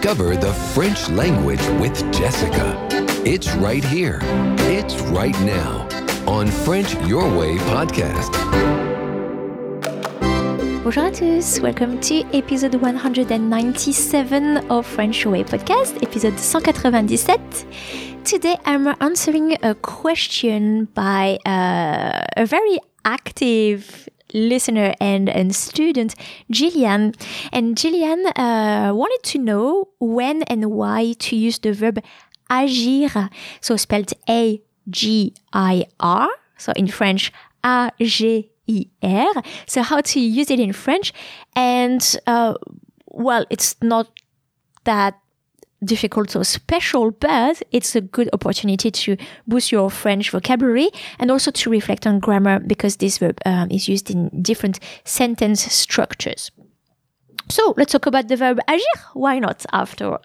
Discover the French language with Jessica. It's right here. It's right now on French Your Way podcast. Bonjour à tous, welcome to episode 197 of French Your Way podcast, episode 197. Today I'm answering a question by uh, a very active listener and, and student, Gillian. And Gillian uh, wanted to know when and why to use the verb agir, so spelled A G I R, so in French, A G I R. So, how to use it in French. And, uh, well, it's not that difficult or special, but it's a good opportunity to boost your French vocabulary and also to reflect on grammar because this verb um, is used in different sentence structures. So let's talk about the verb agir. Why not after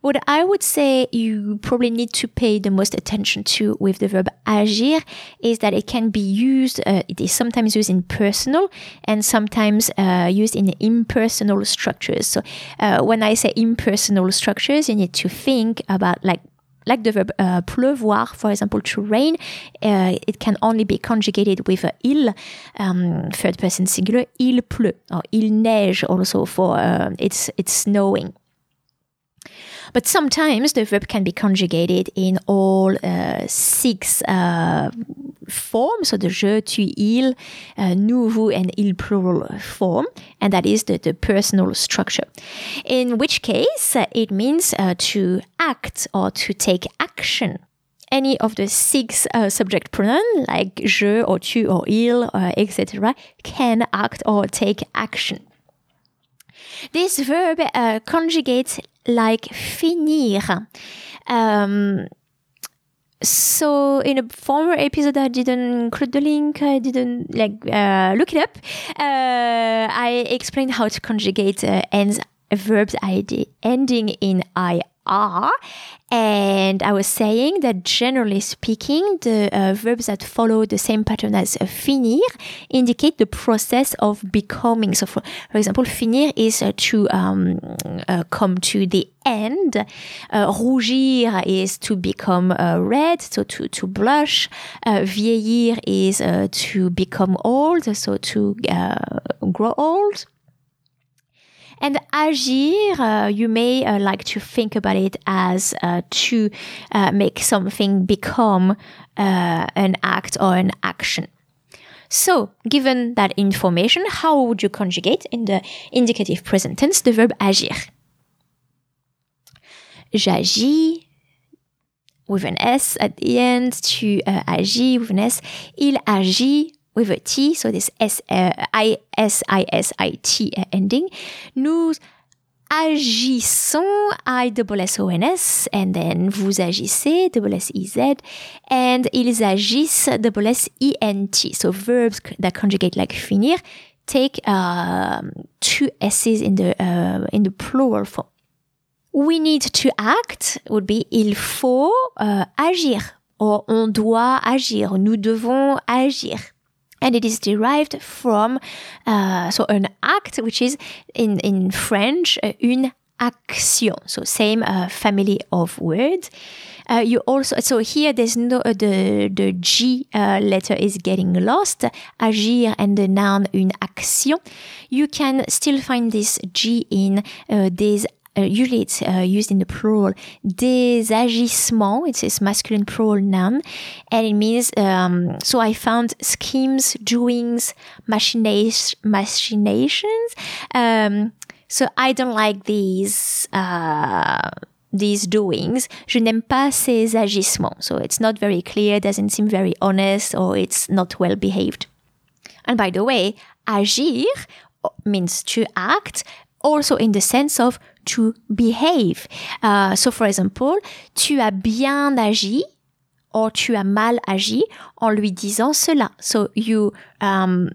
what I would say you probably need to pay the most attention to with the verb agir is that it can be used, uh, it is sometimes used in personal and sometimes uh, used in impersonal structures. So uh, when I say impersonal structures, you need to think about like like the verb uh, pleuvoir, for example, to rain, uh, it can only be conjugated with uh, il, um, third person singular, il pleut, or il neige also for uh, it's, it's snowing. But sometimes the verb can be conjugated in all uh, six uh, forms, so the je, tu, il, uh, nous, vous, and il plural form, and that is the, the personal structure. In which case, uh, it means uh, to act or to take action. Any of the six uh, subject pronouns like je or tu or il uh, etc can act or take action this verb uh, conjugates like finir. Um, so in a former episode i didn't include the link i didn't like uh, look it up uh, i explained how to conjugate uh, ends verbs id ending in ir and I was saying that generally speaking, the uh, verbs that follow the same pattern as uh, finir indicate the process of becoming. So, for, for example, finir is uh, to um, uh, come to the end. Uh, rougir is to become uh, red, so to, to blush. vieillir is to become old, so to grow old. And agir, uh, you may uh, like to think about it as uh, to uh, make something become uh, an act or an action. So, given that information, how would you conjugate in the indicative present tense the verb agir? J'agis with an S at the end, tu uh, agis with an S, il agit with a T, so this S, uh, I, S, I, S, I, T ending. Nous agissons, I double S O N S, and then vous agissez, double and ils agissent, double. So verbs that conjugate like finir take um, two S's in the uh, in the plural form. We need to act would be il faut uh, agir or on doit agir, nous devons agir and it is derived from uh, so an act which is in in French uh, une action. So same uh, family of words. Uh, you also so here there's no uh, the the G uh, letter is getting lost. Agir and the noun une action. You can still find this G in des uh, usually it's uh, used in the plural, des agissements, it's a masculine plural noun, and it means, um, so I found schemes, doings, machinations. Um, so I don't like these, uh, these doings. Je n'aime pas ces agissements. So it's not very clear, doesn't seem very honest, or it's not well behaved. And by the way, agir means to act, also in the sense of to behave. Uh, so, for example, tu as bien agi or tu as mal agi en lui disant cela. So, you, um,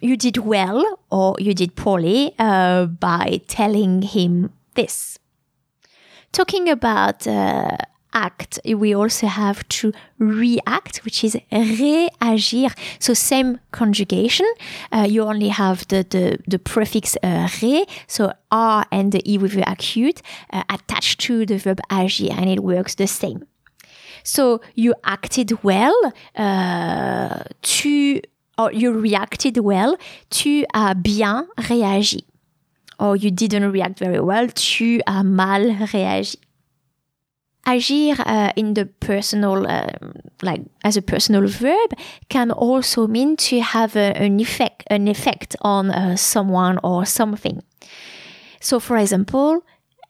you did well or you did poorly uh, by telling him this. Talking about uh, act, we also have to react, which is réagir. So same conjugation. Uh, you only have the, the, the prefix uh, ré, so R and the E with the acute uh, attached to the verb agir, and it works the same. So you acted well, uh, tu, or you reacted well, tu as bien réagi. Or you didn't react very well, tu as mal réagi agir uh, in the personal, uh, like as a personal verb, can also mean to have a, an effect, an effect on uh, someone or something. So, for example,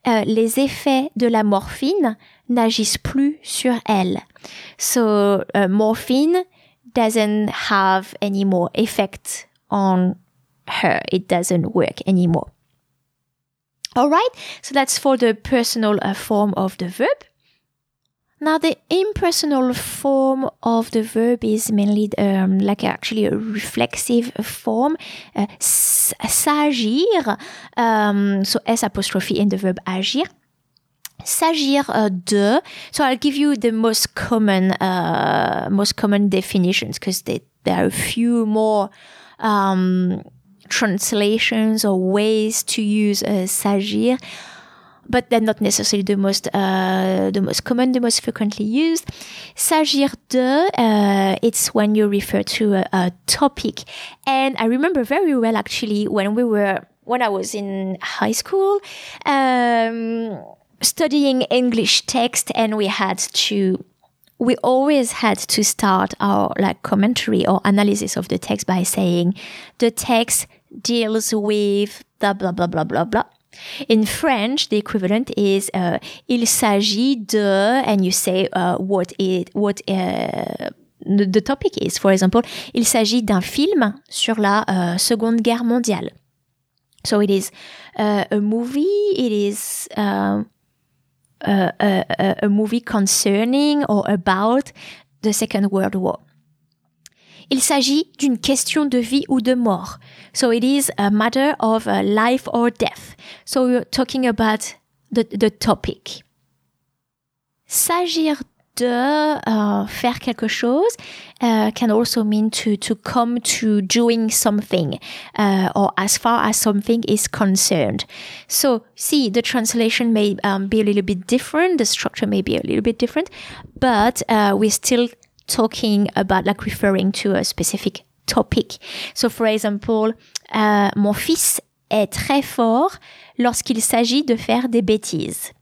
uh, les effets de la morphine n'agissent plus sur elle. So, uh, morphine doesn't have any more effect on her. It doesn't work anymore. All right. So that's for the personal uh, form of the verb. Now, the impersonal form of the verb is mainly um, like actually a reflexive form. Uh, s'agir, um, so S apostrophe in the verb agir. S'agir uh, de. So I'll give you the most common, uh, most common definitions because there are a few more um, translations or ways to use uh, s'agir but they're not necessarily the most uh, the most common, the most frequently used. S'agir de, uh, it's when you refer to a, a, topic, and I remember very well actually when we were when I was in high school. Um, studying English text and we had to we always had to start our like commentary or analysis of the text by saying the text deals with blah blah blah blah blah blah in French, the equivalent is uh, il s'agit de, and you say uh, what it what uh, the topic is. For example, il s'agit d'un film sur la uh, Seconde Guerre mondiale. So it is uh, a movie. It is. Um, a, a, a movie concerning or about the Second World War. Il s'agit d'une question de vie ou de mort. So it is a matter of uh, life or death. So we're talking about the, the topic. S'agir de uh, faire quelque chose uh, can also mean to, to come to doing something uh, or as far as something is concerned. So, see, the translation may um, be a little bit different, the structure may be a little bit different, but uh, we still talking about like referring to a specific topic. So, for example, uh, mon fils est très fort lorsqu'il s'agit de faire des bêtises.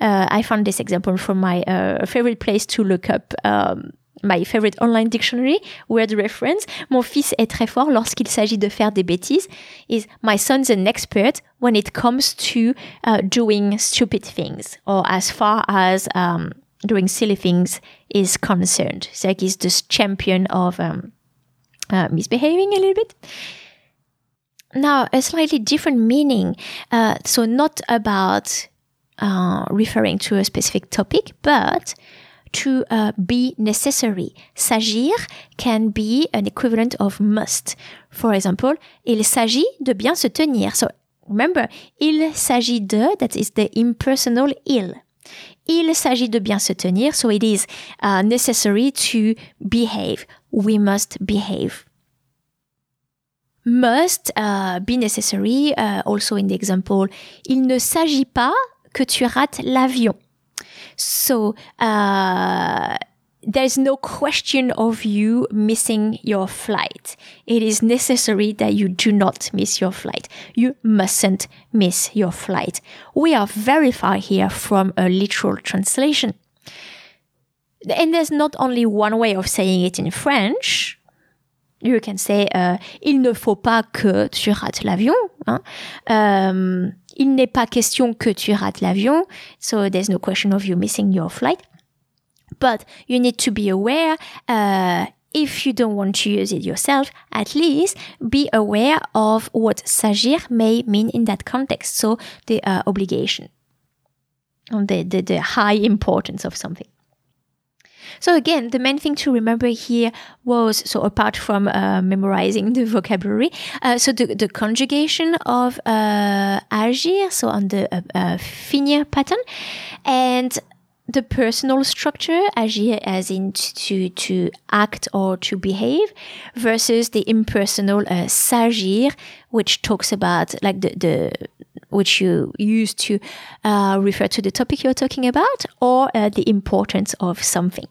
Uh, I found this example from my uh, favorite place to look up um, my favorite online dictionary word reference. Mon fils est très fort lorsqu'il s'agit de faire des bêtises. Is my son's an expert when it comes to uh, doing stupid things or as far as um, doing silly things is concerned. Zach is this champion of um, uh, misbehaving a little bit. Now, a slightly different meaning. Uh, so, not about uh, referring to a specific topic, but to uh, be necessary. S'agir can be an equivalent of must. For example, il s'agit de bien se tenir. So, remember, il s'agit de, that is the impersonal il. Il s'agit de bien se tenir, so it is uh, necessary to behave. We must behave. Must uh, be necessary, uh, also in the example, il ne s'agit pas que tu rates l'avion. So, uh, there's no question of you missing your flight. It is necessary that you do not miss your flight. You mustn't miss your flight. We are very far here from a literal translation. And there's not only one way of saying it in French. You can say, uh, il ne faut pas que tu rates l'avion. Hein? Um, il n'est pas question que tu rates l'avion. So there's no question of you missing your flight. But you need to be aware, uh, if you don't want to use it yourself, at least be aware of what s'agir may mean in that context. So the uh, obligation, the, the, the high importance of something. So again, the main thing to remember here was so apart from uh, memorizing the vocabulary, uh, so the, the conjugation of uh, agir, so on the uh, uh, finir pattern, and the personal structure, agir as in to, to act or to behave, versus the impersonal uh, s'agir, which talks about like the, the which you use to uh, refer to the topic you're talking about or uh, the importance of something.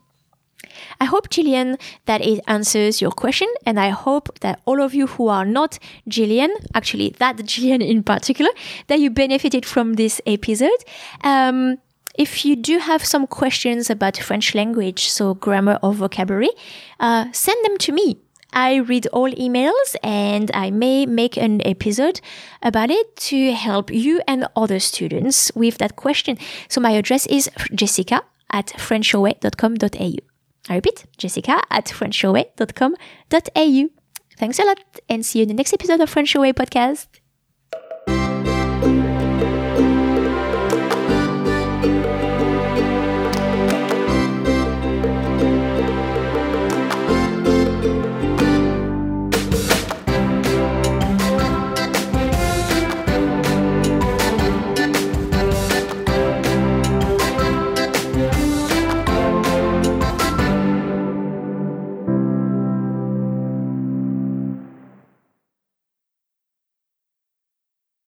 I hope, Gillian, that it answers your question. And I hope that all of you who are not Gillian, actually that Gillian in particular, that you benefited from this episode. Um, if you do have some questions about French language, so grammar or vocabulary, uh, send them to me. I read all emails and I may make an episode about it to help you and other students with that question. So my address is jessica at frenchyourway.com.au. I repeat, jessica at frenchyourway.com.au. Thanks a lot and see you in the next episode of French Your Way podcast.